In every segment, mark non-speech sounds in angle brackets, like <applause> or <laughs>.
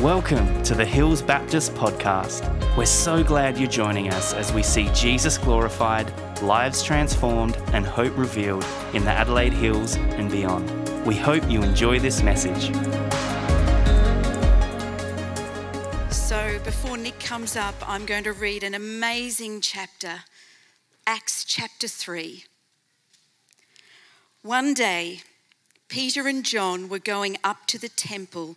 Welcome to the Hills Baptist Podcast. We're so glad you're joining us as we see Jesus glorified, lives transformed, and hope revealed in the Adelaide Hills and beyond. We hope you enjoy this message. So, before Nick comes up, I'm going to read an amazing chapter, Acts chapter 3. One day, Peter and John were going up to the temple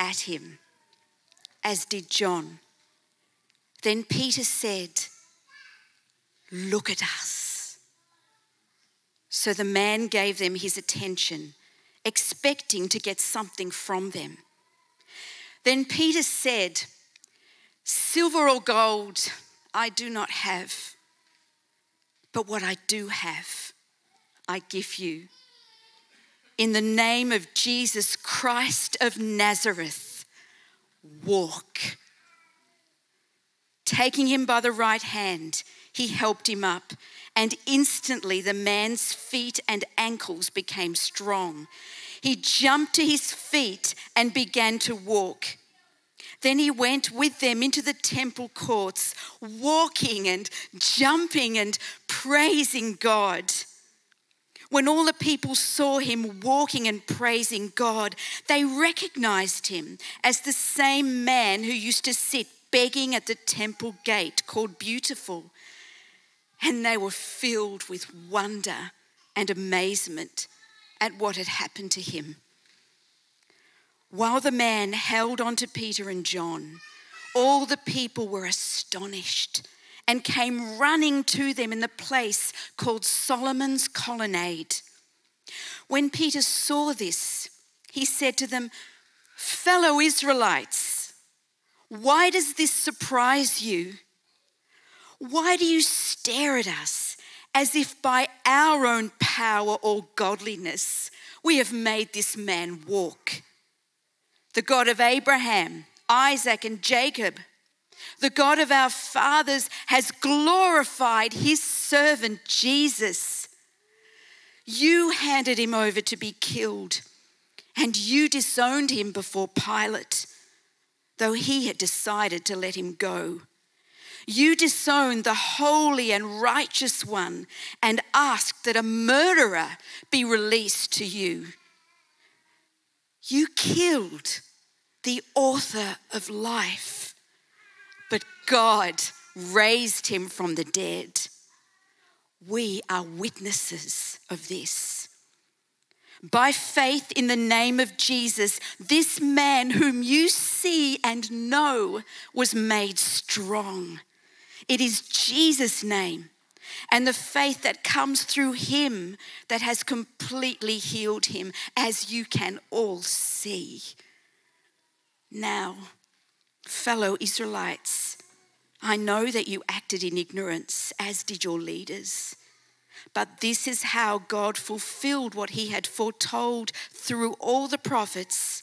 at him, as did John. Then Peter said, Look at us. So the man gave them his attention, expecting to get something from them. Then Peter said, Silver or gold I do not have, but what I do have, I give you in the name of Jesus Christ of Nazareth, walk. Taking him by the right hand, he helped him up, and instantly the man's feet and ankles became strong. He jumped to his feet and began to walk. Then he went with them into the temple courts, walking and jumping and praising God. When all the people saw him walking and praising God, they recognized him as the same man who used to sit begging at the temple gate called Beautiful. And they were filled with wonder and amazement at what had happened to him. While the man held on to Peter and John, all the people were astonished and came running to them in the place called Solomon's Colonnade. When Peter saw this, he said to them, Fellow Israelites, why does this surprise you? Why do you stare at us as if by our own power or godliness we have made this man walk? The God of Abraham, Isaac, and Jacob the God of our fathers has glorified his servant Jesus. You handed him over to be killed, and you disowned him before Pilate, though he had decided to let him go. You disowned the holy and righteous one and asked that a murderer be released to you. You killed the author of life God raised him from the dead. We are witnesses of this. By faith in the name of Jesus, this man whom you see and know was made strong. It is Jesus' name and the faith that comes through him that has completely healed him, as you can all see. Now, fellow Israelites, I know that you acted in ignorance, as did your leaders. But this is how God fulfilled what he had foretold through all the prophets,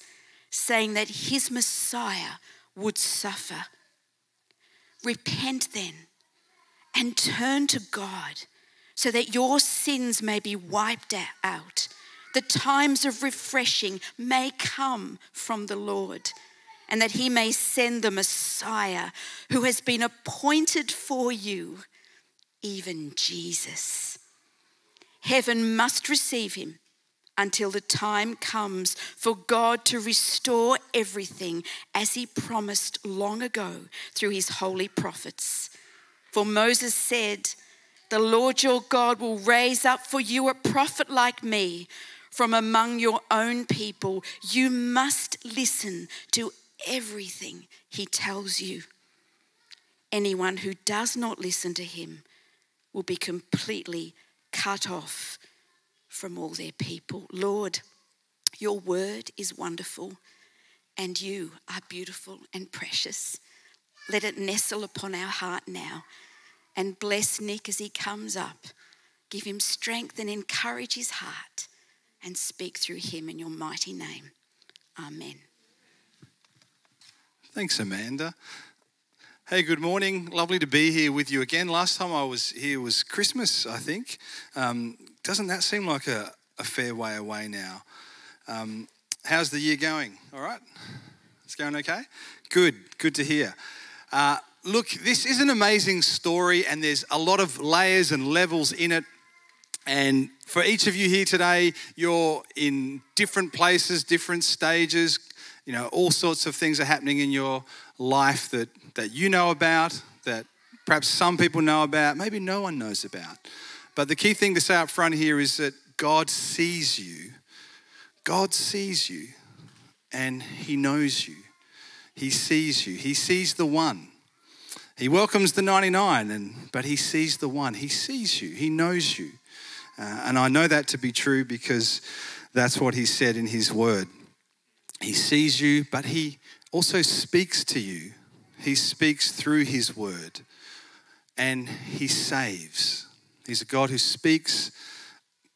saying that his Messiah would suffer. Repent then and turn to God so that your sins may be wiped out. The times of refreshing may come from the Lord and that he may send the Messiah who has been appointed for you, even Jesus. Heaven must receive him until the time comes for God to restore everything as he promised long ago through his holy prophets. For Moses said, The Lord your God will raise up for you a prophet like me from among your own people. You must listen to everything he tells you. Anyone who does not listen to him will be completely cut off from all their people. Lord, your word is wonderful and you are beautiful and precious. Let it nestle upon our heart now and bless Nick as he comes up. Give him strength and encourage his heart and speak through him in your mighty name. Amen. Thanks, Amanda. Hey, good morning. Lovely to be here with you again. Last time I was here was Christmas, I think. Um, doesn't that seem like a, a fair way away now? Um, how's the year going? All right? It's going okay? Good, good to hear. Uh, look, this is an amazing story, and there's a lot of layers and levels in it. And for each of you here today, you're in different places, different stages. You know, all sorts of things are happening in your life that, that you know about, that perhaps some people know about, maybe no one knows about. But the key thing to say up front here is that God sees you. God sees you and He knows you. He sees you. He sees the one. He welcomes the 99, and, but He sees the one. He sees you. He knows you. Uh, and I know that to be true because that's what He said in His word. He sees you, but He also speaks to you. He speaks through His word and He saves. He's a God who speaks,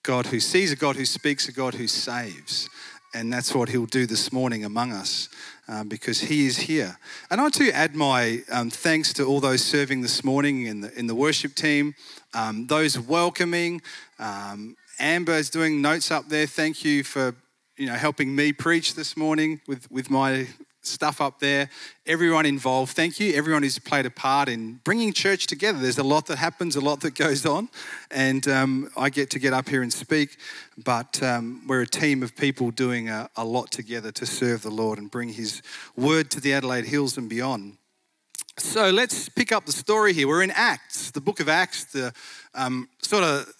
God who sees, a God who speaks, a God who saves. And that's what He'll do this morning among us um, because He is here. And I too add my um, thanks to all those serving this morning in the, in the worship team, um, those welcoming. Um, Amber is doing notes up there. Thank you for you know helping me preach this morning with, with my stuff up there. Everyone involved, thank you. Everyone who's played a part in bringing church together. There's a lot that happens, a lot that goes on, and um, I get to get up here and speak. But um, we're a team of people doing a, a lot together to serve the Lord and bring His word to the Adelaide Hills and beyond. So let's pick up the story here. We're in Acts, the book of Acts, the um, sort of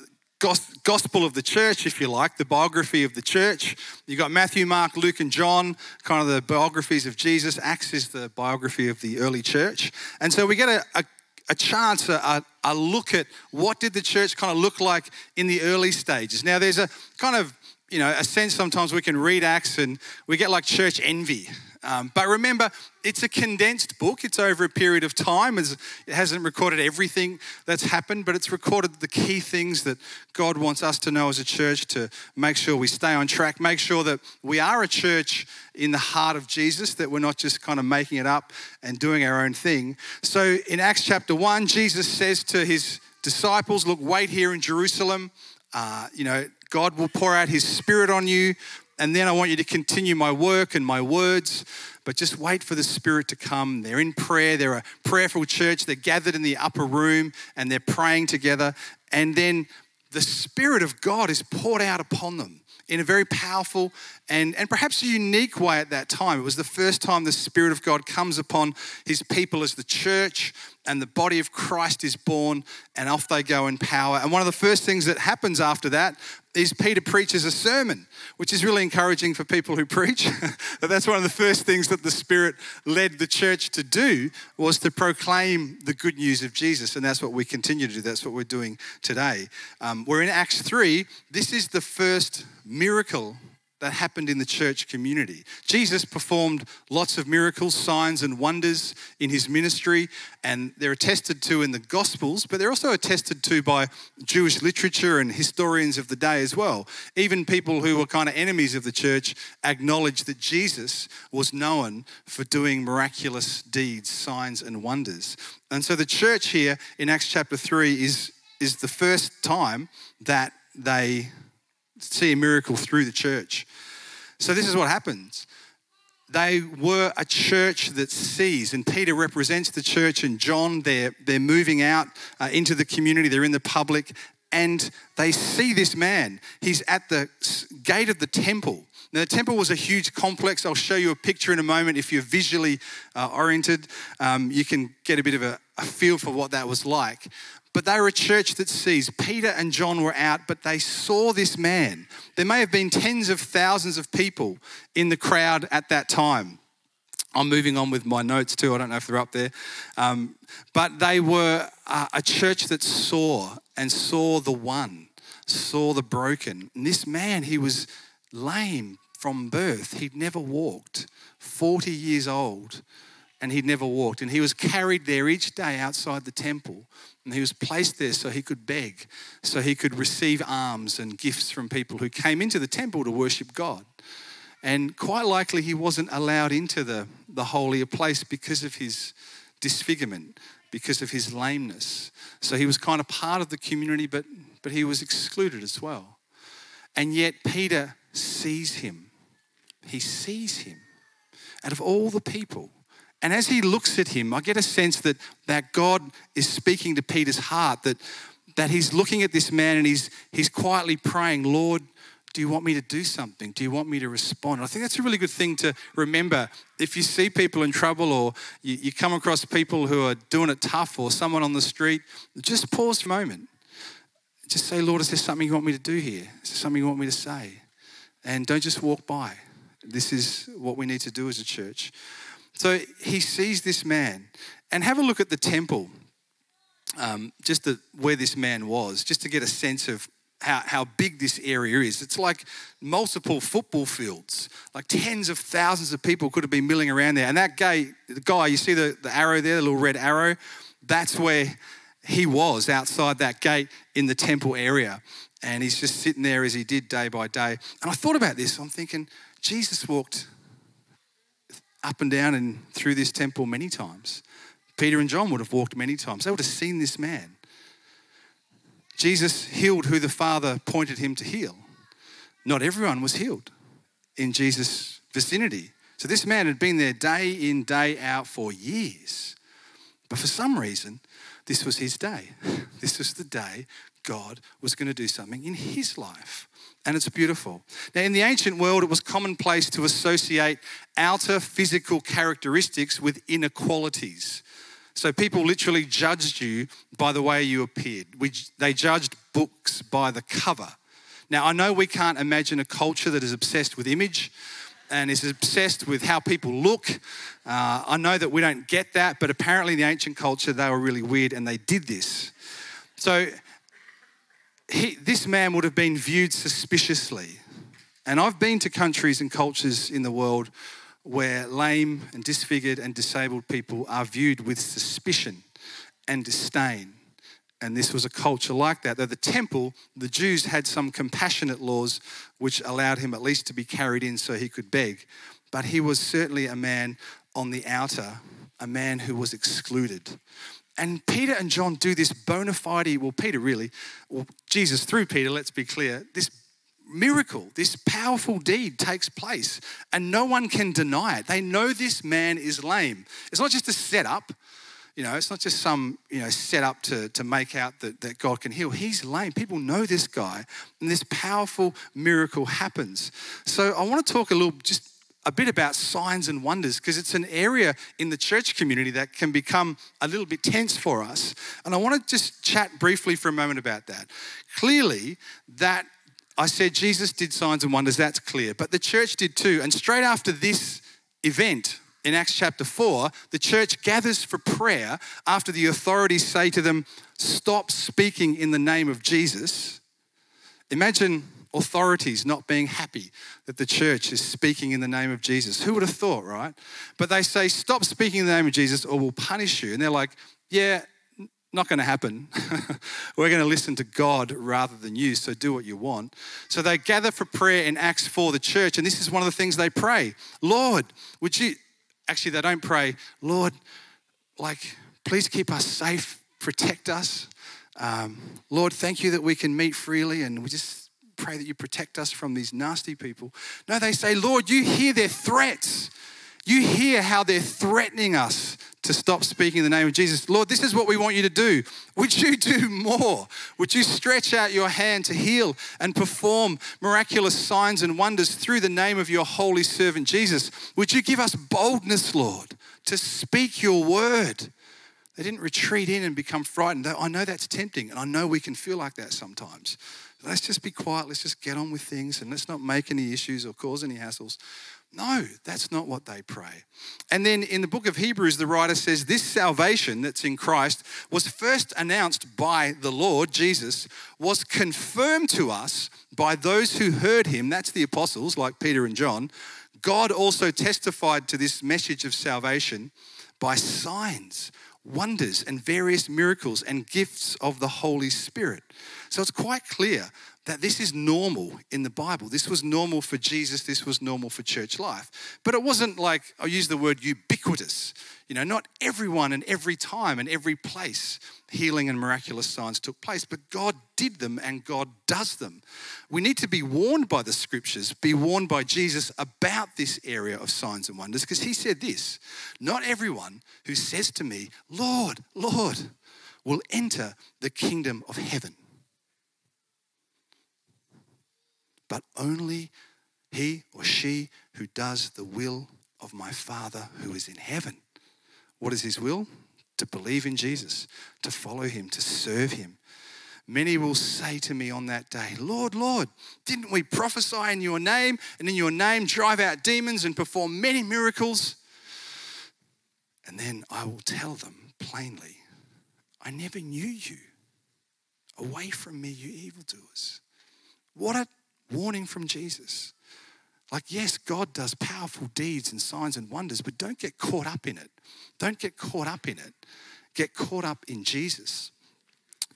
gospel of the church, if you like, the biography of the church. You've got Matthew, Mark, Luke, and John, kind of the biographies of Jesus. Acts is the biography of the early church. And so we get a, a, a chance, a, a look at what did the church kind of look like in the early stages. Now, there's a kind of, you know, a sense sometimes we can read Acts and we get like church envy. Um, but remember, it's a condensed book. It's over a period of time. It hasn't recorded everything that's happened, but it's recorded the key things that God wants us to know as a church to make sure we stay on track, make sure that we are a church in the heart of Jesus, that we're not just kind of making it up and doing our own thing. So in Acts chapter 1, Jesus says to his disciples, Look, wait here in Jerusalem. Uh, you know, God will pour out his spirit on you and then I want you to continue my work and my words, but just wait for the Spirit to come. They're in prayer, they're a prayerful church, they're gathered in the upper room and they're praying together. And then the Spirit of God is poured out upon them in a very powerful and, and perhaps a unique way at that time. It was the first time the Spirit of God comes upon his people as the church and the body of Christ is born, and off they go in power. And one of the first things that happens after that is Peter preaches a sermon, which is really encouraging for people who preach. <laughs> That's one of the first things that the Spirit led the church to do was to proclaim the good news of Jesus, and that's what we continue to do. That's what we're doing today. Um, we're in Acts 3. This is the first miracle that happened in the church community. Jesus performed lots of miracles, signs, and wonders in his ministry, and they're attested to in the Gospels, but they're also attested to by Jewish literature and historians of the day as well. Even people who were kind of enemies of the church acknowledged that Jesus was known for doing miraculous deeds, signs, and wonders. And so the church here in Acts chapter 3 is, is the first time that they see a miracle through the church. So, this is what happens. They were a church that sees, and Peter represents the church, and John, they're, they're moving out uh, into the community, they're in the public, and they see this man. He's at the gate of the temple. Now, the temple was a huge complex. I'll show you a picture in a moment. If you're visually uh, oriented, um, you can get a bit of a, a feel for what that was like. But they were a church that sees. Peter and John were out, but they saw this man. There may have been tens of thousands of people in the crowd at that time. I'm moving on with my notes too. I don't know if they're up there. Um, but they were a church that saw and saw the one, saw the broken. And this man, he was lame from birth. He'd never walked, 40 years old, and he'd never walked. And he was carried there each day outside the temple. And he was placed there so he could beg, so he could receive alms and gifts from people who came into the temple to worship God. And quite likely he wasn't allowed into the, the holier place because of his disfigurement, because of his lameness. So he was kind of part of the community, but, but he was excluded as well. And yet Peter sees him. He sees him out of all the people. And as he looks at him, I get a sense that, that God is speaking to Peter's heart, that, that he's looking at this man and he's, he's quietly praying, Lord, do you want me to do something? Do you want me to respond? I think that's a really good thing to remember. If you see people in trouble or you, you come across people who are doing it tough or someone on the street, just pause for a moment. Just say, Lord, is there something you want me to do here? Is there something you want me to say? And don't just walk by. This is what we need to do as a church. So he sees this man. And have a look at the temple, um, just the, where this man was, just to get a sense of how, how big this area is. It's like multiple football fields, like tens of thousands of people could have been milling around there. And that guy, the guy, you see the, the arrow there, the little red arrow? That's where he was outside that gate in the temple area. And he's just sitting there as he did day by day. And I thought about this. I'm thinking, Jesus walked up and down and through this temple many times. Peter and John would have walked many times. They would have seen this man. Jesus healed who the Father pointed him to heal. Not everyone was healed in Jesus' vicinity. So this man had been there day in, day out for years. But for some reason, this was his day. <laughs> This was the day God was going to do something in his life. And it's beautiful. Now, in the ancient world, it was commonplace to associate outer physical characteristics with inner qualities. So people literally judged you by the way you appeared. We, they judged books by the cover. Now, I know we can't imagine a culture that is obsessed with image and is obsessed with how people look. Uh, I know that we don't get that, but apparently in the ancient culture, they were really weird and they did this. So he, this man would have been viewed suspiciously. And I've been to countries and cultures in the world where lame and disfigured and disabled people are viewed with suspicion and disdain. And this was a culture like that. Though the temple, the Jews had some compassionate laws which allowed him at least to be carried in so he could beg. But he was certainly a man on the outer, a man who was excluded. And Peter and John do this bona fide, well, Peter really, well, Jesus through Peter, let's be clear, this miracle, this powerful deed takes place, and no one can deny it. They know this man is lame. It's not just a setup, you know, it's not just some, you know, setup to, to make out that, that God can heal. He's lame. People know this guy, and this powerful miracle happens. So I want to talk a little, just a bit about signs and wonders because it's an area in the church community that can become a little bit tense for us. And I want to just chat briefly for a moment about that. Clearly, that I said Jesus did signs and wonders, that's clear. But the church did too. And straight after this event in Acts chapter 4, the church gathers for prayer after the authorities say to them, Stop speaking in the name of Jesus. Imagine authorities not being happy that the church is speaking in the name of Jesus. Who would have thought, right? But they say, Stop speaking in the name of Jesus or we'll punish you. And they're like, Yeah, not going to happen. <laughs> We're going to listen to God rather than you, so do what you want. So they gather for prayer in Acts 4, the church, and this is one of the things they pray Lord, would you, actually, they don't pray, Lord, like, please keep us safe, protect us. Um, Lord, thank you that we can meet freely, and we just pray that you protect us from these nasty people. No, they say, Lord, you hear their threats. You hear how they're threatening us to stop speaking in the name of Jesus. Lord, this is what we want you to do. Would you do more? Would you stretch out your hand to heal and perform miraculous signs and wonders through the name of your holy servant Jesus? Would you give us boldness, Lord, to speak your word? They didn't retreat in and become frightened. I know that's tempting, and I know we can feel like that sometimes. Let's just be quiet. Let's just get on with things and let's not make any issues or cause any hassles. No, that's not what they pray. And then in the book of Hebrews, the writer says this salvation that's in Christ was first announced by the Lord, Jesus, was confirmed to us by those who heard him. That's the apostles, like Peter and John. God also testified to this message of salvation by signs, wonders, and various miracles and gifts of the Holy Spirit. So it's quite clear that this is normal in the Bible. This was normal for Jesus, this was normal for church life. But it wasn't like, I'll use the word ubiquitous. You know, not everyone and every time and every place healing and miraculous signs took place, but God did them and God does them. We need to be warned by the scriptures, be warned by Jesus about this area of signs and wonders, because he said this Not everyone who says to me, Lord, Lord, will enter the kingdom of heaven but only he or she who does the will of my Father who is in heaven. What is his will? To believe in Jesus, to follow him, to serve him. Many will say to me on that day, Lord, Lord, didn't we prophesy in your name and in your name drive out demons and perform many miracles? And then I will tell them plainly, I never knew you. Away from me, you evildoers. What a warning from Jesus. Like, yes, God does powerful deeds and signs and wonders, but don't get caught up in it. Don't get caught up in it. Get caught up in Jesus.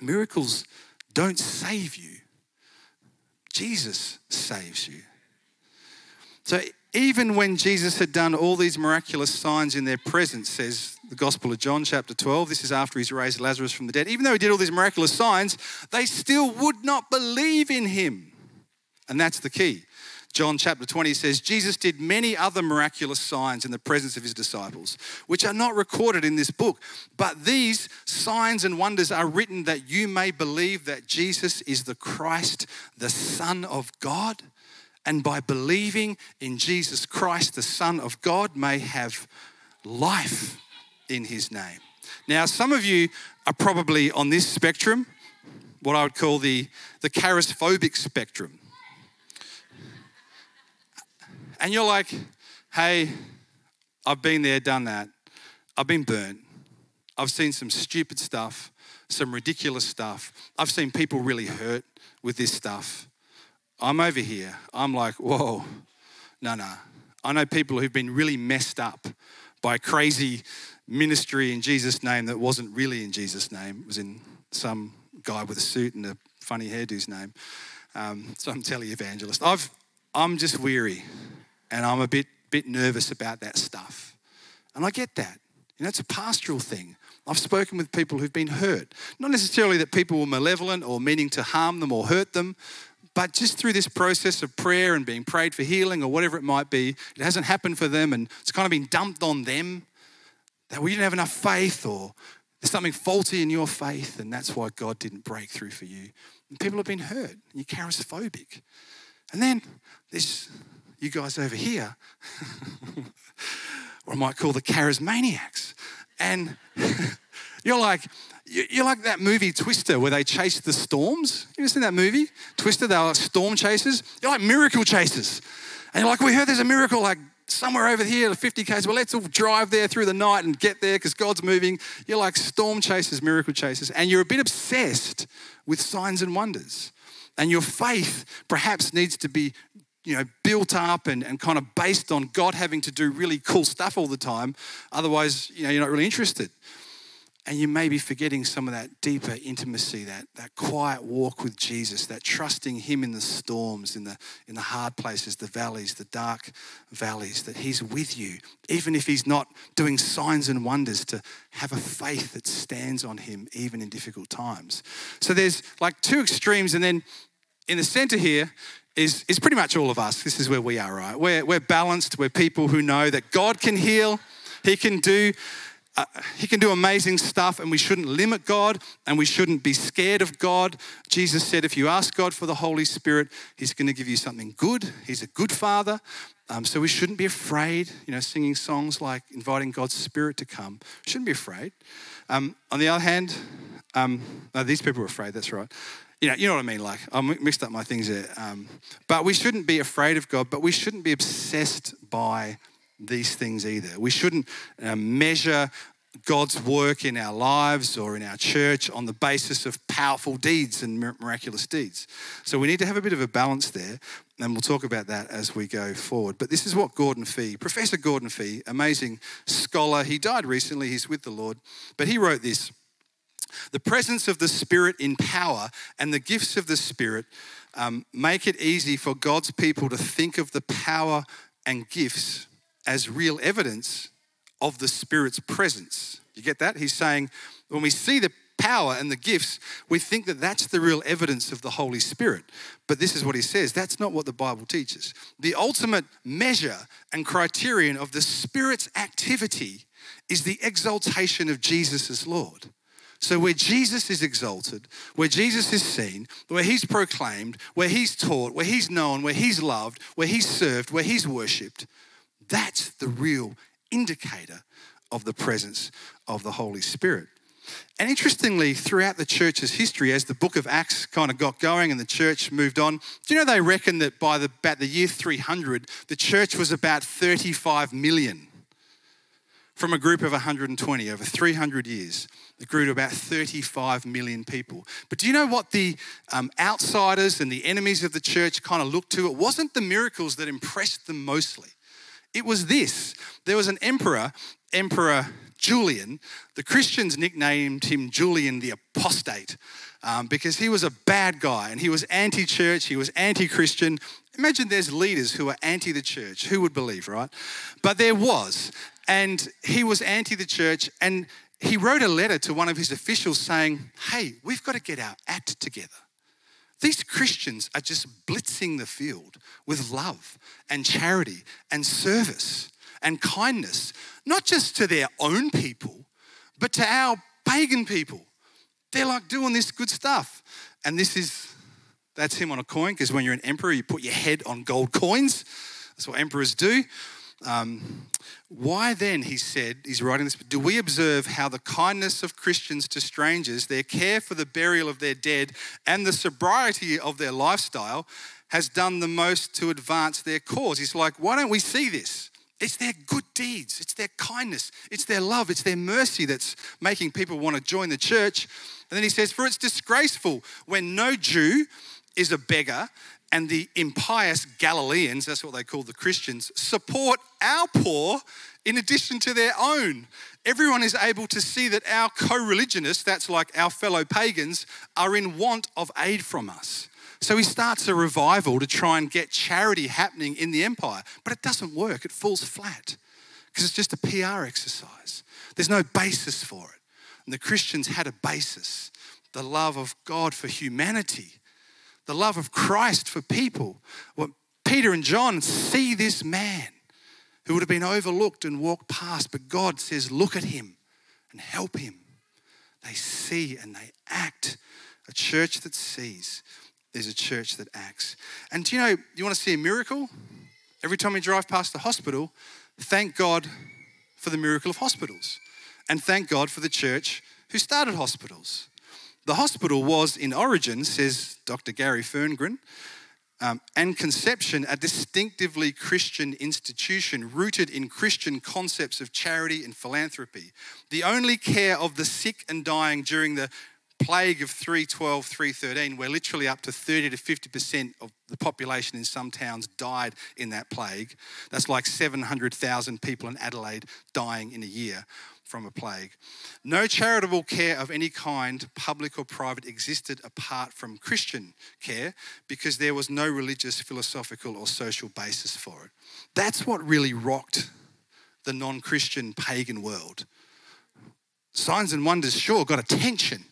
Miracles don't save you, Jesus saves you. So, even when Jesus had done all these miraculous signs in their presence, says the Gospel of John, chapter 12, this is after he's raised Lazarus from the dead, even though he did all these miraculous signs, they still would not believe in him. And that's the key. John chapter 20 says, Jesus did many other miraculous signs in the presence of his disciples, which are not recorded in this book. But these signs and wonders are written that you may believe that Jesus is the Christ, the Son of God. And by believing in Jesus Christ, the Son of God, may have life in his name. Now, some of you are probably on this spectrum, what I would call the, the charismophobic spectrum. And you're like, hey, I've been there, done that. I've been burnt. I've seen some stupid stuff, some ridiculous stuff. I've seen people really hurt with this stuff. I'm over here. I'm like, whoa, no, no. I know people who've been really messed up by crazy ministry in Jesus' name that wasn't really in Jesus' name. It was in some guy with a suit and a funny hairdo's name. Um, some <laughs> telly evangelist. I've, I'm just weary and I'm a bit, bit nervous about that stuff. And I get that. You know, it's a pastoral thing. I've spoken with people who've been hurt. Not necessarily that people were malevolent or meaning to harm them or hurt them, but just through this process of prayer and being prayed for healing or whatever it might be, it hasn't happened for them and it's kind of been dumped on them that we didn't have enough faith or there's something faulty in your faith and that's why God didn't break through for you. And people have been hurt and you're charismophobic. And then there's you guys over here, <laughs> or I might call the charismaniacs. And <laughs> you're like, you're like that movie Twister where they chase the storms. You ever seen that movie? Twister, they are like storm chasers. You're like miracle chasers. And you're like, we heard there's a miracle like somewhere over here, the 50 k's. Well, let's all drive there through the night and get there because God's moving. You're like storm chasers, miracle chasers. And you're a bit obsessed with signs and wonders. And your faith perhaps needs to be you know, built up and, and kind of based on God having to do really cool stuff all the time. Otherwise, you know, you're not really interested. And you may be forgetting some of that deeper intimacy, that, that quiet walk with Jesus, that trusting Him in the storms, in the, in the hard places, the valleys, the dark valleys, that He's with you, even if He's not doing signs and wonders, to have a faith that stands on Him even in difficult times. So there's like two extremes, and then in the center here is, is pretty much all of us. This is where we are, right? We're, we're balanced. We're people who know that God can heal, He can do. Uh, he can do amazing stuff, and we shouldn't limit God and we shouldn't be scared of God. Jesus said, if you ask God for the Holy Spirit, He's going to give you something good. He's a good Father. Um, so we shouldn't be afraid, you know, singing songs like inviting God's Spirit to come. Shouldn't be afraid. Um, on the other hand, um, no, these people are afraid, that's right. You know, you know what I mean? Like, I mixed up my things there. Um, but we shouldn't be afraid of God, but we shouldn't be obsessed by these things either. We shouldn't uh, measure God's work in our lives or in our church on the basis of powerful deeds and miraculous deeds. So we need to have a bit of a balance there, and we'll talk about that as we go forward. But this is what Gordon Fee, Professor Gordon Fee, amazing scholar, he died recently, he's with the Lord, but he wrote this The presence of the Spirit in power and the gifts of the Spirit um, make it easy for God's people to think of the power and gifts as real evidence of the Spirit's presence. You get that? He's saying when we see the power and the gifts, we think that that's the real evidence of the Holy Spirit. But this is what he says that's not what the Bible teaches. The ultimate measure and criterion of the Spirit's activity is the exaltation of Jesus as Lord. So, where Jesus is exalted, where Jesus is seen, where he's proclaimed, where he's taught, where he's known, where he's loved, where he's served, where he's worshipped, that's the real indicator of the presence of the Holy Spirit. And interestingly, throughout the church's history, as the book of Acts kind of got going and the church moved on, do you know they reckon that by the, about the year 300, the church was about 35 million from a group of 120 over 300 years. It grew to about 35 million people. But do you know what the um, outsiders and the enemies of the church kind of looked to? It wasn't the miracles that impressed them mostly. It was this there was an emperor, Emperor Julian. The Christians nicknamed him Julian the Apostate um, because he was a bad guy and he was anti church, he was anti Christian. Imagine there's leaders who are anti the church. Who would believe, right? But there was. And he was anti the church and he wrote a letter to one of his officials saying, Hey, we've got to get our act together. These Christians are just blitzing the field with love and charity and service and kindness, not just to their own people, but to our pagan people. They're like doing this good stuff. And this is, that's him on a coin, because when you're an emperor, you put your head on gold coins. That's what emperors do. Um, why then, he said, he's writing this, do we observe how the kindness of Christians to strangers, their care for the burial of their dead, and the sobriety of their lifestyle has done the most to advance their cause? He's like, why don't we see this? It's their good deeds, it's their kindness, it's their love, it's their mercy that's making people want to join the church. And then he says, For it's disgraceful when no Jew is a beggar and the impious Galileans, that's what they call the Christians, support our poor in addition to their own. Everyone is able to see that our co religionists, that's like our fellow pagans, are in want of aid from us. So he starts a revival to try and get charity happening in the empire. But it doesn't work, it falls flat because it's just a PR exercise. There's no basis for it. And the Christians had a basis the love of God for humanity the love of Christ for people. Well, Peter and John see this man who would have been overlooked and walked past, but God says, Look at him and help him. They see and they act. A church that sees is a church that acts. And do you know, you want to see a miracle? Every time you drive past the hospital, thank God for the miracle of hospitals. And thank God for the church who started hospitals. The hospital was, in origin, says Dr. Gary Ferngren, um, and conception, a distinctively Christian institution rooted in Christian concepts of charity and philanthropy. The only care of the sick and dying during the plague of 312, 313, where literally up to 30 to 50% of the population in some towns died in that plague. That's like 700,000 people in Adelaide dying in a year from a plague. No charitable care of any kind, public or private, existed apart from Christian care because there was no religious, philosophical, or social basis for it. That's what really rocked the non Christian pagan world. Signs and wonders, sure, got attention.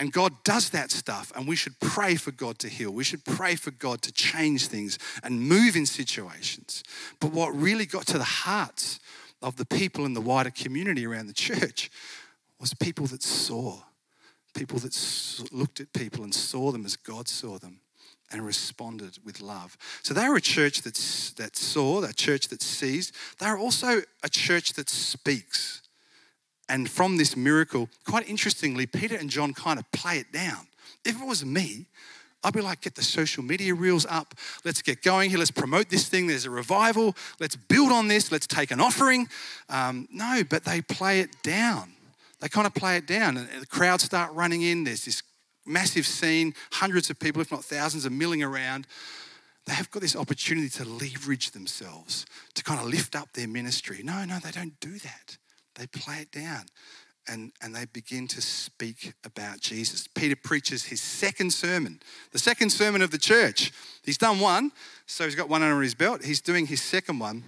And God does that stuff, and we should pray for God to heal. We should pray for God to change things and move in situations. But what really got to the hearts of the people in the wider community around the church was people that saw, people that looked at people and saw them as God saw them and responded with love. So they were a church that's, that saw, a church that sees. They are also a church that speaks. And from this miracle, quite interestingly, Peter and John kind of play it down. If it was me, I'd be like, get the social media reels up. Let's get going here. Let's promote this thing. There's a revival. Let's build on this. Let's take an offering. Um, no, but they play it down. They kind of play it down. And the crowds start running in. There's this massive scene. Hundreds of people, if not thousands, are milling around. They have got this opportunity to leverage themselves, to kind of lift up their ministry. No, no, they don't do that. They play it down and, and they begin to speak about Jesus. Peter preaches his second sermon, the second sermon of the church. He's done one, so he's got one under his belt. He's doing his second one.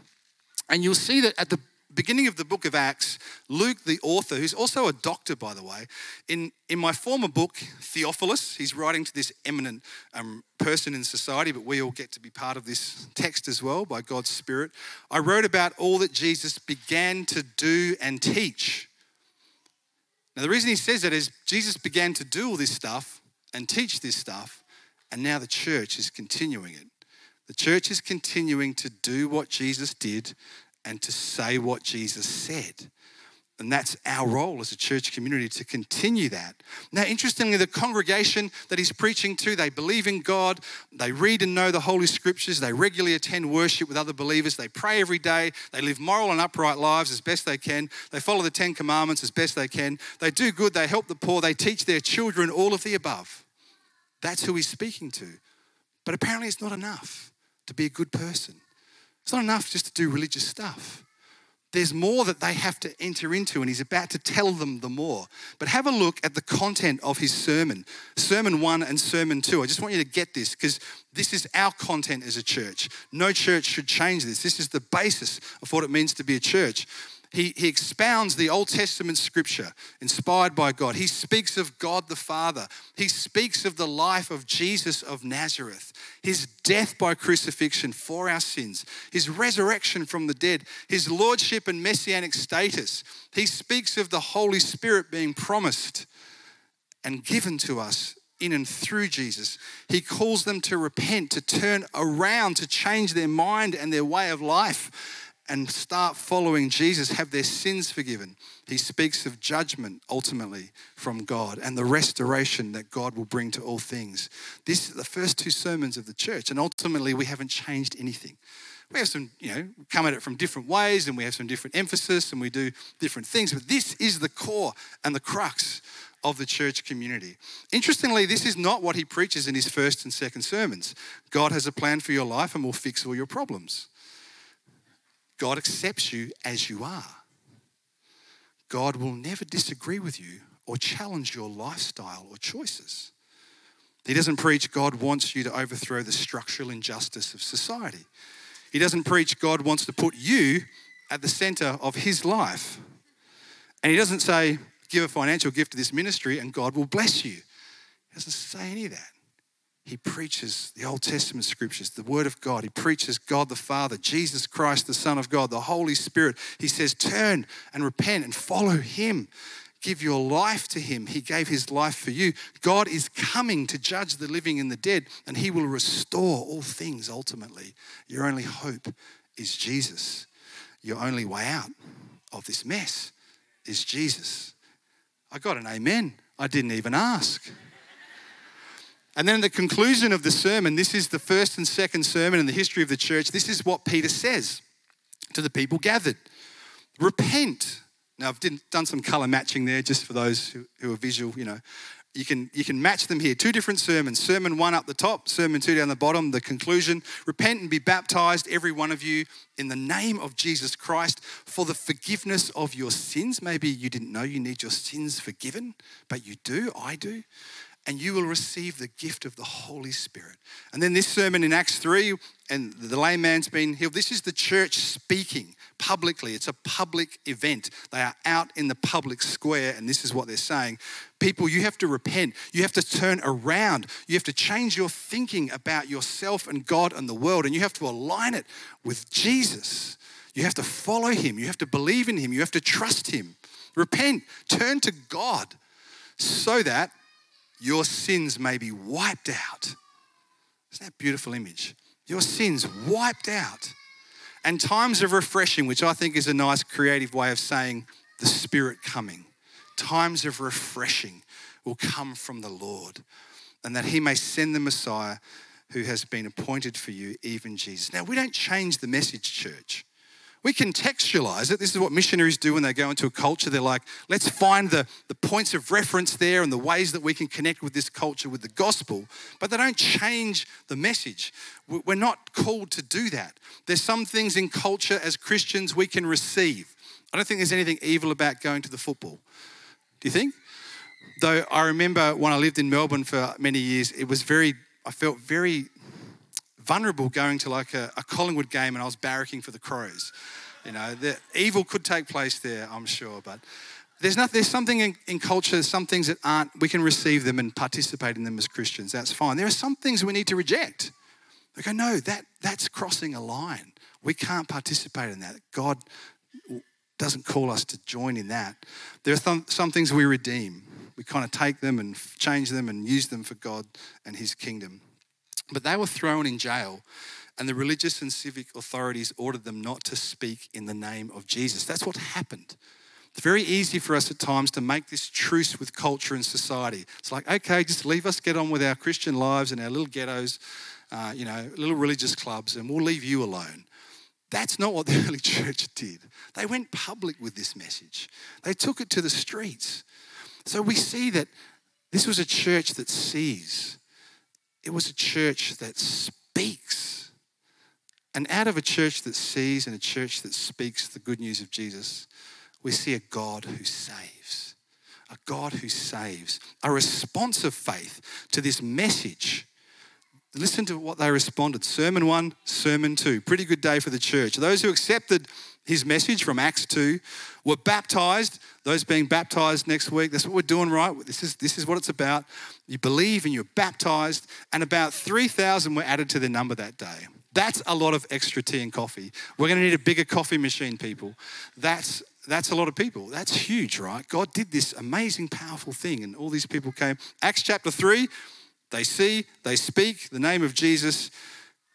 And you'll see that at the beginning of the book of Acts, Luke, the author, who's also a doctor, by the way, in, in my former book, Theophilus, he's writing to this eminent um, person in society, but we all get to be part of this text as well by God's Spirit. I wrote about all that Jesus began to do and teach now, the reason he says that is Jesus began to do all this stuff and teach this stuff, and now the church is continuing it. The church is continuing to do what Jesus did and to say what Jesus said. And that's our role as a church community to continue that. Now, interestingly, the congregation that he's preaching to, they believe in God, they read and know the Holy Scriptures, they regularly attend worship with other believers, they pray every day, they live moral and upright lives as best they can, they follow the Ten Commandments as best they can, they do good, they help the poor, they teach their children all of the above. That's who he's speaking to. But apparently, it's not enough to be a good person, it's not enough just to do religious stuff there's more that they have to enter into, and he's about to tell them the more. But have a look at the content of his sermon, Sermon 1 and Sermon 2. I just want you to get this because this is our content as a church. No church should change this. This is the basis of what it means to be a church he, he expounds the Old Testament scripture inspired by God. He speaks of God the Father. He speaks of the life of Jesus of Nazareth, his death by crucifixion for our sins, his resurrection from the dead, his lordship and messianic status. He speaks of the Holy Spirit being promised and given to us in and through Jesus. He calls them to repent, to turn around, to change their mind and their way of life and start following Jesus, have their sins forgiven. He speaks of judgment ultimately from God and the restoration that God will bring to all things. This is the first two sermons of the church, and ultimately we haven't changed anything. We have some, you know, come at it from different ways and we have some different emphasis and we do different things, but this is the core and the crux of the church community. Interestingly, this is not what he preaches in his first and second sermons. God has a plan for your life and will fix all your problems. God accepts you as you are. God will never disagree with you or challenge your lifestyle or choices. He doesn't preach God wants you to overthrow the structural injustice of society. He doesn't preach God wants to put you at the center of his life. And he doesn't say, give a financial gift to this ministry and God will bless you. He doesn't say any of that he preaches the Old Testament scriptures, the Word of God. He preaches God the Father, Jesus Christ, the Son of God, the Holy Spirit. He says, Turn and repent and follow Him. Give your life to Him. He gave His life for you. God is coming to judge the living and the dead, and He will restore all things ultimately. Your only hope is Jesus. Your only way out of this mess is Jesus. I got an amen. I didn't even ask. And then the conclusion of the sermon, this is the first and second sermon in the history of the church. This is what Peter says to the people gathered Repent. Now, I've done some color matching there just for those who, who are visual, you know. You can, you can match them here. Two different sermons. Sermon one up the top, sermon two down the bottom, the conclusion. Repent and be baptized, every one of you, in the name of Jesus Christ for the forgiveness of your sins. Maybe you didn't know you need your sins forgiven, but you do. I do and you will receive the gift of the Holy Spirit. And then this sermon in Acts 3, and the lame man's been healed. This is the church speaking publicly. It's a public event. They are out in the public square, and this is what they're saying. People, you have to repent. You have to turn around. You have to change your thinking about yourself and God and the world, and you have to align it with Jesus. You have to follow him. You have to believe in him. You have to trust him. Repent. Turn to God so that your sins may be wiped out. Isn't that beautiful image? Your sins wiped out. And times of refreshing, which I think is a nice creative way of saying the Spirit coming. Times of refreshing will come from the Lord, and that he may send the Messiah who has been appointed for you, even Jesus. Now, we don't change the message, church. We contextualize it. This is what missionaries do when they go into a culture. They're like, let's find the, the points of reference there and the ways that we can connect with this culture with the gospel. But they don't change the message. We're not called to do that. There's some things in culture as Christians we can receive. I don't think there's anything evil about going to the football. Do you think? Though I remember when I lived in Melbourne for many years, it was very, I felt very vulnerable going to like a, a Collingwood game and I was barracking for the Crows. You know, the evil could take place there, I'm sure, but there's not, there's something in, in culture, some things that aren't, we can receive them and participate in them as Christians. That's fine. There are some things we need to reject. We go, no, that, that's crossing a line. We can't participate in that. God doesn't call us to join in that. There are some, some things we redeem. We kind of take them and change them and use them for God and His kingdom. But they were thrown in jail, and the religious and civic authorities ordered them not to speak in the name of Jesus. That's what happened. It's very easy for us at times to make this truce with culture and society. It's like, okay, just leave us get on with our Christian lives and our little ghettos, uh, you know, little religious clubs, and we'll leave you alone. That's not what the <laughs> early church did. They went public with this message, they took it to the streets. So we see that this was a church that sees, it was a church that speaks. And out of a church that sees and a church that speaks the good news of Jesus, we see a God who saves. A God who saves. A responsive faith to this message. Listen to what they responded. Sermon one, sermon two. Pretty good day for the church. Those who accepted his message from Acts 2 were baptized. Those being baptized next week, that's what we're doing, right? This is, this is what it's about. You believe and you're baptized, and about 3,000 were added to the number that day. That's a lot of extra tea and coffee. We're going to need a bigger coffee machine, people. That's that's a lot of people. That's huge, right? God did this amazing, powerful thing, and all these people came. Acts chapter 3, they see, they speak the name of Jesus,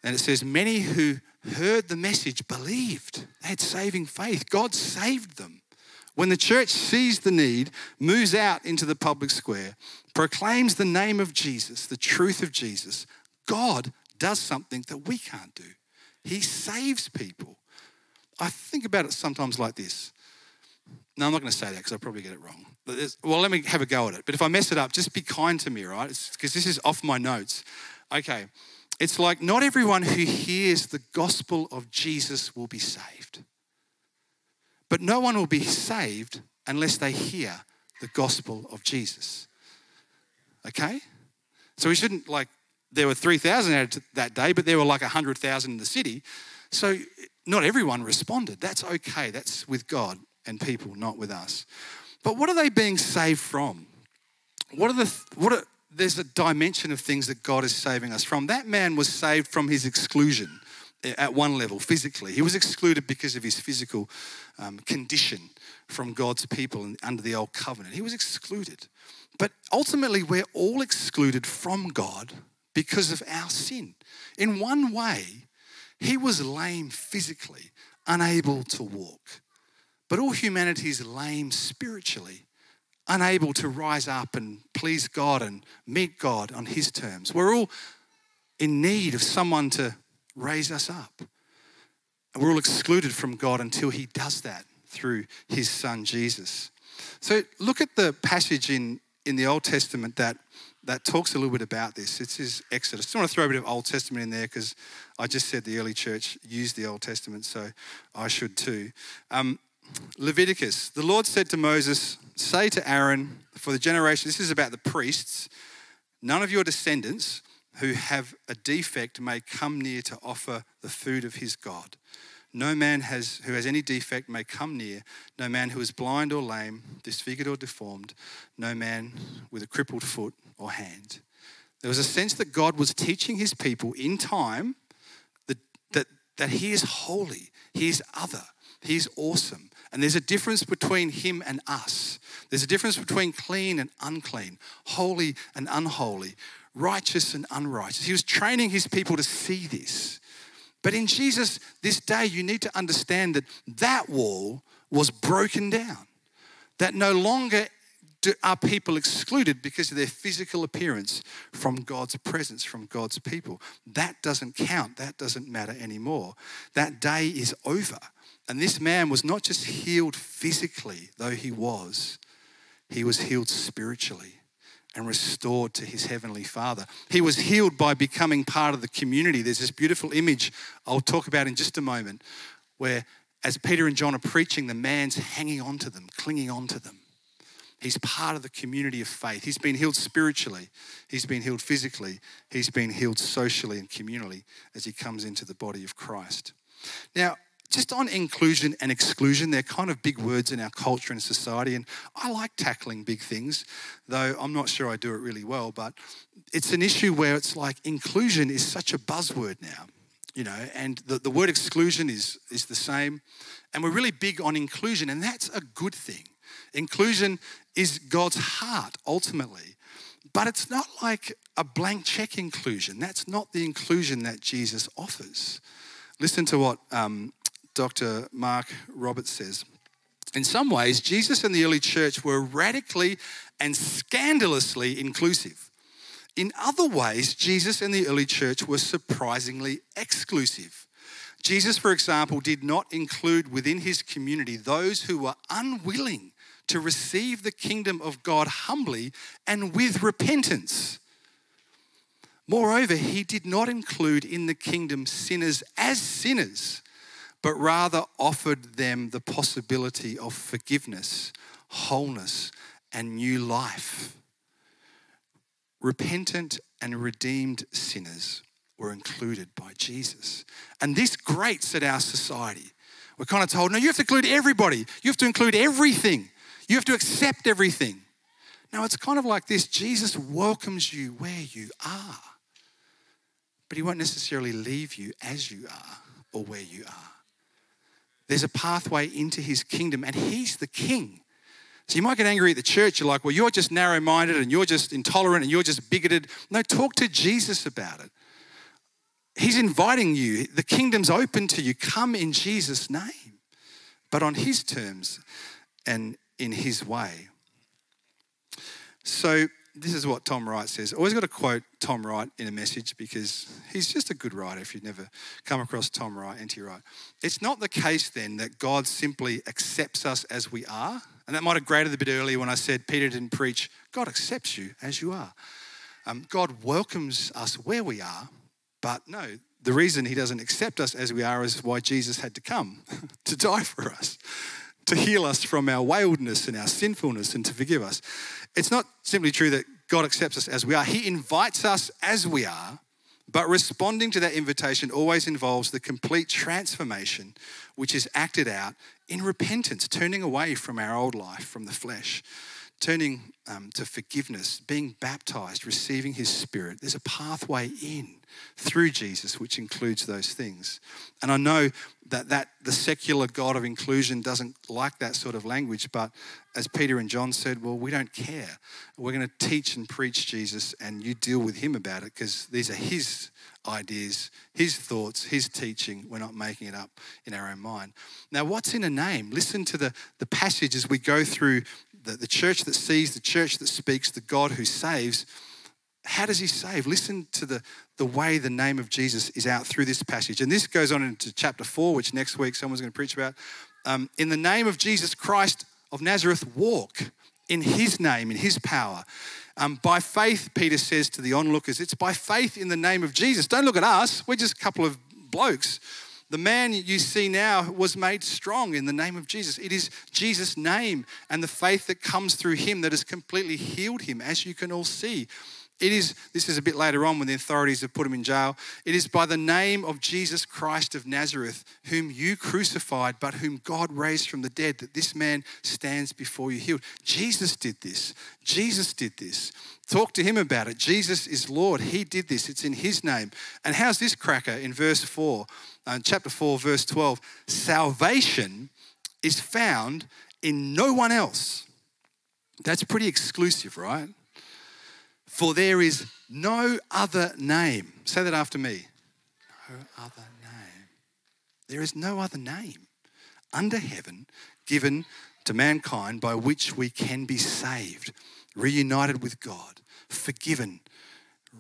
and it says, Many who heard the message believed. They had saving faith. God saved them. When the church sees the need, moves out into the public square, proclaims the name of Jesus, the truth of Jesus, God does something that we can't do. He saves people. I think about it sometimes like this. No, I'm not going to say that because I'll probably get it wrong. Well, let me have a go at it. But if I mess it up, just be kind to me, right? Because this is off my notes. Okay. It's like not everyone who hears the gospel of Jesus will be saved. But no one will be saved unless they hear the gospel of Jesus. Okay? So we shouldn't like, there were 3,000 added that day, but there were like 100,000 in the city. So not everyone responded. That's okay. That's with God and people, not with us. But what are they being saved from? What are the, what are, there's a dimension of things that God is saving us from. That man was saved from his exclusion at one level, physically. He was excluded because of his physical um, condition from God's people under the old covenant. He was excluded. But ultimately, we're all excluded from God because of our sin. In one way, he was lame physically, unable to walk. But all humanity is lame spiritually unable to rise up and please God and meet God on His terms. We're all in need of someone to raise us up. And we're all excluded from God until He does that through His Son Jesus. So look at the passage in, in the Old Testament that, that talks a little bit about this. It's his Exodus. I just want to throw a bit of Old Testament in there because I just said the early church used the Old Testament, so I should too. Um, Leviticus. The Lord said to Moses, Say to Aaron, for the generation, this is about the priests, none of your descendants who have a defect may come near to offer the food of his God. No man has, who has any defect may come near. No man who is blind or lame, disfigured or deformed. No man with a crippled foot or hand. There was a sense that God was teaching his people in time that, that, that he is holy, he is other, he is awesome. And there's a difference between him and us. There's a difference between clean and unclean, holy and unholy, righteous and unrighteous. He was training his people to see this. But in Jesus, this day, you need to understand that that wall was broken down. That no longer are people excluded because of their physical appearance from God's presence, from God's people? That doesn't count. That doesn't matter anymore. That day is over. And this man was not just healed physically, though he was, he was healed spiritually and restored to his heavenly father. He was healed by becoming part of the community. There's this beautiful image I'll talk about in just a moment where, as Peter and John are preaching, the man's hanging on to them, clinging on to them. He's part of the community of faith. He's been healed spiritually, he's been healed physically, he's been healed socially and communally as he comes into the body of Christ. Now, just on inclusion and exclusion, they're kind of big words in our culture and society. And I like tackling big things, though I'm not sure I do it really well. But it's an issue where it's like inclusion is such a buzzword now, you know, and the, the word exclusion is, is the same. And we're really big on inclusion, and that's a good thing. Inclusion is God's heart ultimately. But it's not like a blank check inclusion. That's not the inclusion that Jesus offers. Listen to what um, Dr. Mark Roberts says. In some ways, Jesus and the early church were radically and scandalously inclusive. In other ways, Jesus and the early church were surprisingly exclusive. Jesus, for example, did not include within his community those who were unwilling to receive the kingdom of God humbly and with repentance. Moreover, he did not include in the kingdom sinners as sinners but rather offered them the possibility of forgiveness, wholeness, and new life. Repentant and redeemed sinners were included by Jesus. And this grates at our society. We're kind of told, no, you have to include everybody. You have to include everything. You have to accept everything. Now, it's kind of like this Jesus welcomes you where you are, but he won't necessarily leave you as you are or where you are. There's a pathway into his kingdom, and he's the king. So you might get angry at the church. You're like, well, you're just narrow minded and you're just intolerant and you're just bigoted. No, talk to Jesus about it. He's inviting you. The kingdom's open to you. Come in Jesus' name, but on his terms and in his way. So this is what Tom Wright says. Always got to quote Tom Wright in a message because he's just a good writer if you've never come across Tom Wright, N.T. Wright. It's not the case then that God simply accepts us as we are. And that might have grated a bit earlier when I said Peter didn't preach. God accepts you as you are. Um, God welcomes us where we are, but no, the reason he doesn't accept us as we are is why Jesus had to come <laughs> to die for us, to heal us from our waywardness and our sinfulness and to forgive us. It's not simply true that God accepts us as we are, He invites us as we are, but responding to that invitation always involves the complete transformation which is acted out in repentance, turning away from our old life, from the flesh, turning um, to forgiveness, being baptized, receiving His Spirit. There's a pathway in through Jesus, which includes those things. And I know that, that the secular God of inclusion doesn't like that sort of language, but as Peter and John said, well, we don't care. We're going to teach and preach Jesus, and you deal with him about it because these are his ideas, his thoughts, his teaching. We're not making it up in our own mind. Now, what's in a name? Listen to the, the passage as we go through the, the church that sees, the church that speaks, the God who saves. How does he save? Listen to the, the way the name of Jesus is out through this passage. And this goes on into chapter 4, which next week someone's going to preach about. Um, in the name of Jesus Christ of Nazareth, walk in his name, in his power. Um, by faith, Peter says to the onlookers, it's by faith in the name of Jesus. Don't look at us, we're just a couple of blokes. The man you see now was made strong in the name of Jesus. It is Jesus' name and the faith that comes through him that has completely healed him, as you can all see. It is, this is a bit later on when the authorities have put him in jail. It is by the name of Jesus Christ of Nazareth, whom you crucified, but whom God raised from the dead, that this man stands before you healed. Jesus did this. Jesus did this. Talk to him about it. Jesus is Lord. He did this. It's in his name. And how's this cracker in verse 4, uh, chapter 4, verse 12? Salvation is found in no one else. That's pretty exclusive, right? For there is no other name. Say that after me. No other name. There is no other name under heaven given to mankind by which we can be saved, reunited with God, forgiven,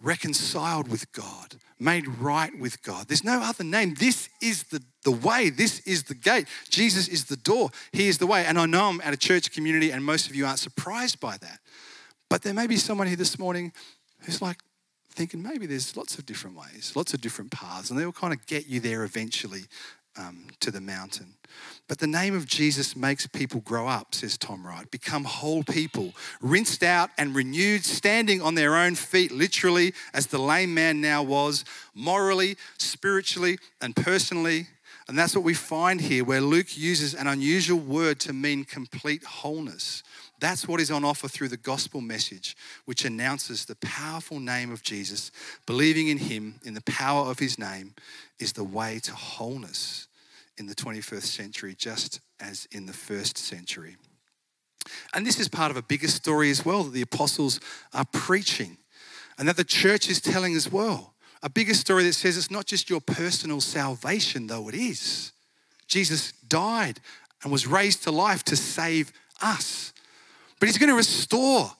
reconciled with God, made right with God. There's no other name. This is the, the way, this is the gate. Jesus is the door, He is the way. And I know I'm at a church community, and most of you aren't surprised by that. But there may be someone here this morning who's like, thinking maybe there's lots of different ways, lots of different paths, and they will kind of get you there eventually um, to the mountain. But the name of Jesus makes people grow up, says Tom Wright, become whole people, rinsed out and renewed, standing on their own feet, literally, as the lame man now was, morally, spiritually, and personally. And that's what we find here, where Luke uses an unusual word to mean complete wholeness. That's what is on offer through the gospel message, which announces the powerful name of Jesus. Believing in him, in the power of his name, is the way to wholeness in the 21st century, just as in the first century. And this is part of a bigger story as well that the apostles are preaching and that the church is telling as well. A bigger story that says it's not just your personal salvation, though it is. Jesus died and was raised to life to save us. But he's going to restore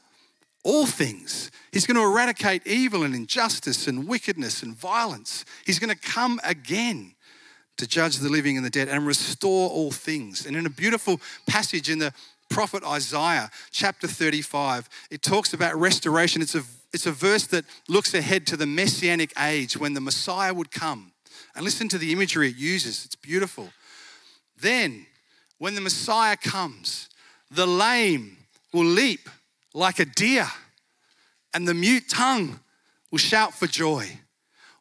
all things. He's going to eradicate evil and injustice and wickedness and violence. He's going to come again to judge the living and the dead and restore all things. And in a beautiful passage in the prophet Isaiah, chapter 35, it talks about restoration. It's a, it's a verse that looks ahead to the messianic age when the Messiah would come. And listen to the imagery it uses, it's beautiful. Then, when the Messiah comes, the lame will leap like a deer, and the mute tongue will shout for joy.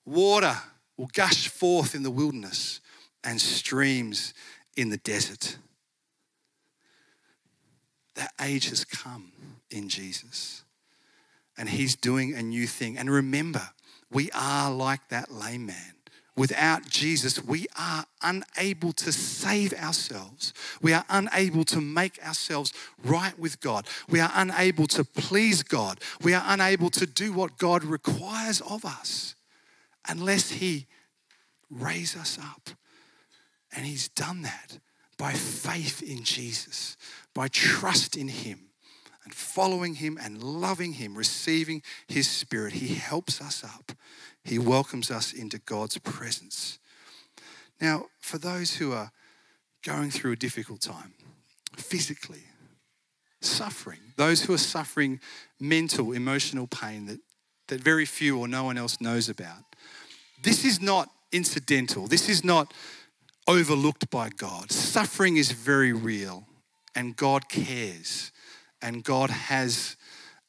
Water will gush forth in the wilderness and streams in the desert. That age has come in Jesus, and He's doing a new thing. And remember, we are like that lame man. Without Jesus, we are unable to save ourselves. We are unable to make ourselves right with God. We are unable to please God. We are unable to do what God requires of us unless He raise us up. And He's done that by faith in Jesus, by trust in Him and following Him and loving Him, receiving His Spirit. He helps us up he welcomes us into God's presence. Now, for those who are going through a difficult time, physically, suffering, those who are suffering mental, emotional pain that, that very few or no one else knows about, this is not incidental. This is not overlooked by God. Suffering is very real, and God cares, and God has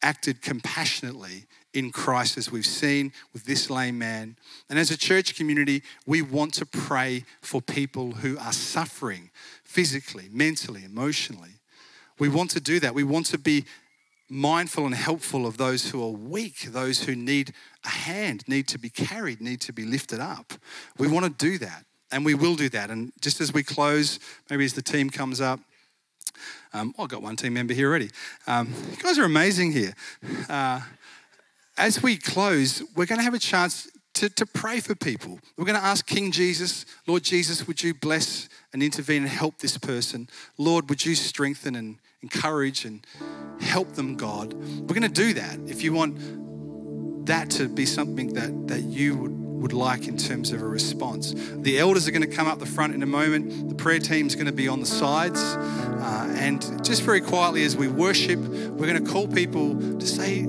acted compassionately in Christ, as we've seen with this lame man. And as a church community, we want to pray for people who are suffering physically, mentally, emotionally. We want to do that. We want to be mindful and helpful of those who are weak, those who need a hand, need to be carried, need to be lifted up. We want to do that, and we will do that. And just as we close, maybe as the team comes up, um, oh, I've got one team member here already. Um, you guys are amazing here. Uh, as we close, we're going to have a chance to, to pray for people. We're going to ask King Jesus, Lord Jesus, would you bless and intervene and help this person? Lord, would you strengthen and encourage and help them, God? We're going to do that. If you want that to be something that, that you would would like in terms of a response. The elders are going to come up the front in a moment. The prayer team is going to be on the sides. Uh, and just very quietly as we worship, we're going to call people to say,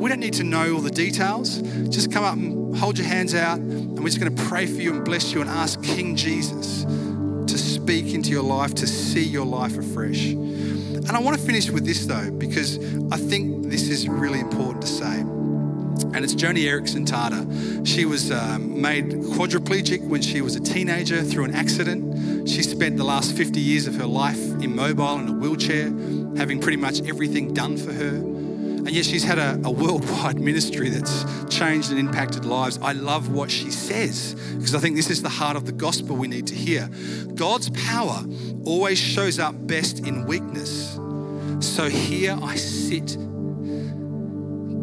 we don't need to know all the details. Just come up and hold your hands out, and we're just going to pray for you and bless you and ask King Jesus to speak into your life, to see your life afresh. And I want to finish with this though, because I think this is really important to say. And it's Joni Eareckson Tada. She was um, made quadriplegic when she was a teenager through an accident. She spent the last 50 years of her life immobile in a wheelchair, having pretty much everything done for her. And yet she's had a, a, worldwide <laughs> ministry that's changed and impacted lives. I love what she says because I think this is the heart of the gospel we need to hear. God's power always shows up best in weakness. So here I sit,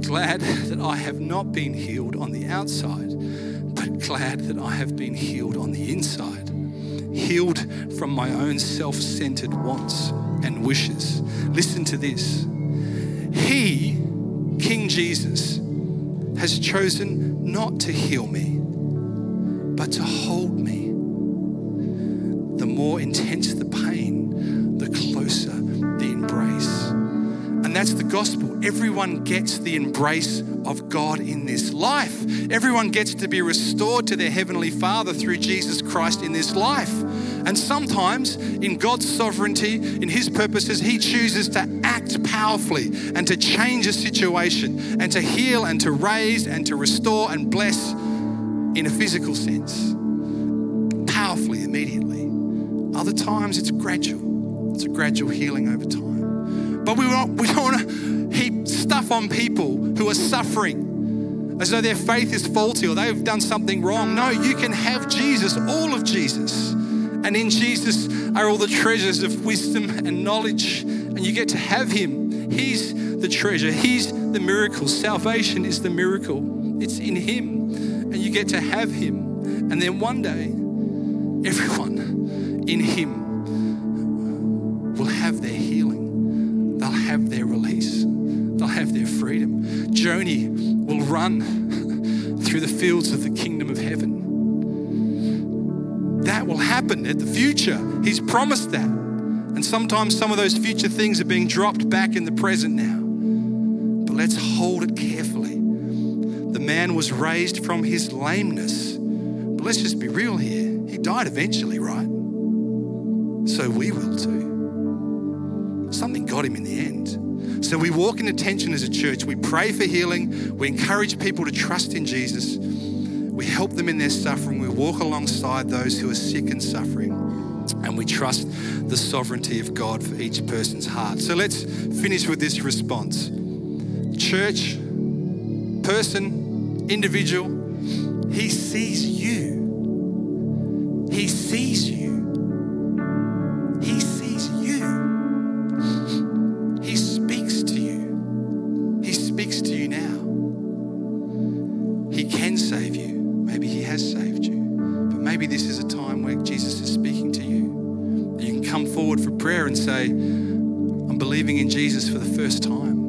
glad that I have not been healed on the outside, but glad that I have been healed on the inside, healed from my own self centered wants and wishes. Listen to this. He, King Jesus, has chosen not to heal me, but to hold me. The more intense the pain, the closer the embrace. And that's the gospel. Everyone gets the embrace of God in this life. Everyone gets to be restored to their Heavenly Father through Jesus Christ in this life. And sometimes, in God's sovereignty, in His purposes, He chooses to act powerfully and to change a situation and to heal and to raise and to restore and bless in a physical sense, powerfully, immediately. Other times, it's gradual, it's a gradual healing over time. But we don't, we don't want to heap stuff on people who are suffering as though their faith is faulty or they've done something wrong. No, you can have Jesus, all of Jesus. And in Jesus are all the treasures of wisdom and knowledge, and you get to have Him. He's the treasure, He's the miracle. Salvation is the miracle, it's in Him, and you get to have Him. And then one day, everyone in Him will have their healing, they'll have their release, they'll have their freedom. Joni will run <laughs> through the fields of the will happen at the future. He's promised that. And sometimes some of those future things are being dropped back in the present now. But let's hold it carefully. The man was raised from his lameness. But let's just be real here. He died eventually, right? So we will too. Something got him in the end. So we walk in attention as a church. We pray for healing. We encourage people to trust in Jesus. We help them in their suffering. We walk alongside those who are sick and suffering. And we trust the sovereignty of God for each person's heart. So let's finish with this response Church, person, individual, He sees you. He sees you. He sees you. He speaks to you. He speaks to you now. He can save you. Has saved you. But maybe this is a time where Jesus is speaking to you. You can come forward for prayer and say, I'm believing in Jesus for the first time.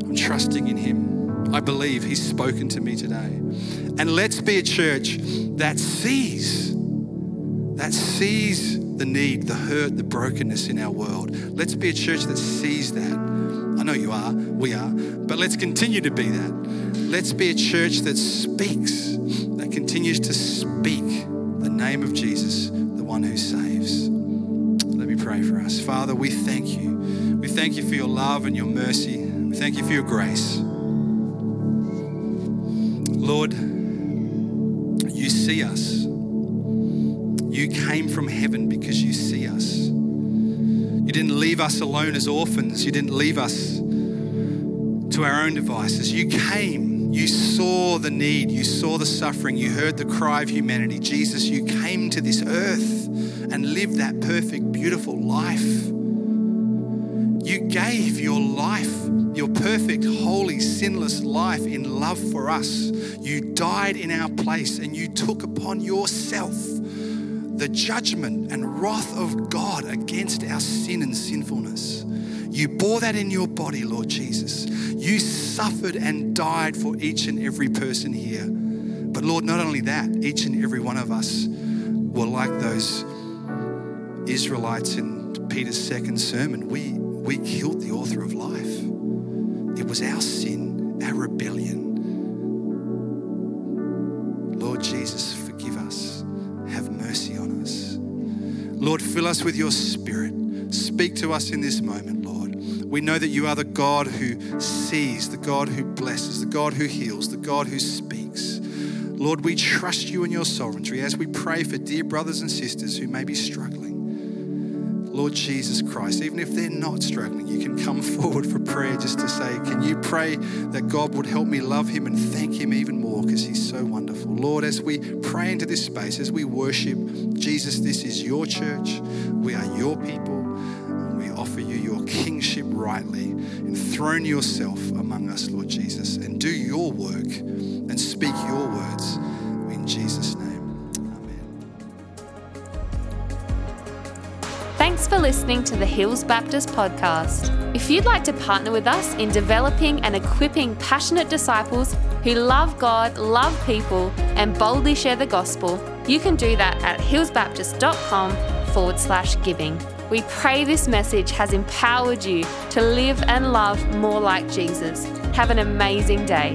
I'm trusting in Him. I believe He's spoken to me today. And let's be a church that sees, that sees the need, the hurt, the brokenness in our world. Let's be a church that sees that. I know you are, we are, but let's continue to be that. Let's be a church that speaks, continues to speak the name of Jesus, the one who saves. Let me pray for us. Father, we thank you. We thank you for your love and your mercy. We thank you for your grace. Lord, you see us. You came from heaven because you see us. You didn't leave us alone as orphans. You didn't leave us to our own devices. You came. You saw the need. You saw the suffering. You heard the cry of humanity. Jesus, you came to this earth and lived that perfect, beautiful life. You gave your life, your perfect, holy, sinless life in love for us. You died in our place and you took upon yourself the judgment and wrath of God against our sin and sinfulness. You bore that in your body, Lord Jesus. You suffered and died for each and every person here. But Lord, not only that, each and every one of us were like those Israelites in Peter's second sermon. We, we killed the author of life. It was our sin, our rebellion. Lord Jesus, forgive us. Have mercy on us. Lord, fill us with your spirit. Speak to us in this moment. We know that you are the God who sees, the God who blesses, the God who heals, the God who speaks. Lord, we trust you in your sovereignty as we pray for dear brothers and sisters who may be struggling. Lord Jesus Christ, even if they're not struggling, you can come <laughs> forward for prayer just to say, Can you pray that God would help me love him and thank him even more because he's so wonderful? Lord, as we pray into this space, as we worship, Jesus, this is your church. We are your people. Rightly. Enthrone yourself among us, Lord Jesus, and do your work and speak your words in Jesus' name. Amen. Thanks for listening to the Hills Baptist podcast. If you'd like to partner with us in developing and equipping passionate disciples who love God, love people, and boldly share the gospel, you can do that at hillsbaptist.com forward slash giving. We pray this message has empowered you to live and love more like Jesus. Have an amazing day.